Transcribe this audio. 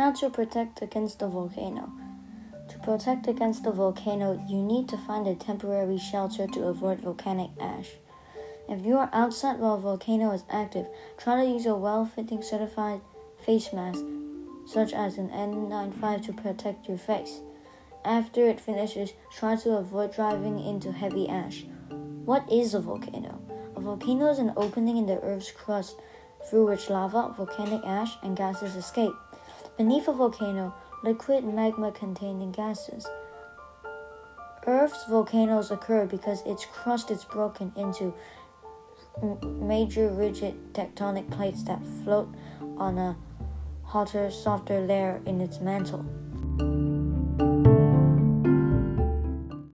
How to protect against a volcano. To protect against a volcano, you need to find a temporary shelter to avoid volcanic ash. If you are outside while a volcano is active, try to use a well fitting certified face mask, such as an N95 to protect your face. After it finishes, try to avoid driving into heavy ash. What is a volcano? A volcano is an opening in the Earth's crust through which lava, volcanic ash, and gases escape. Beneath a volcano, liquid magma containing gases. Earth's volcanoes occur because its crust is broken into major rigid tectonic plates that float on a hotter, softer layer in its mantle.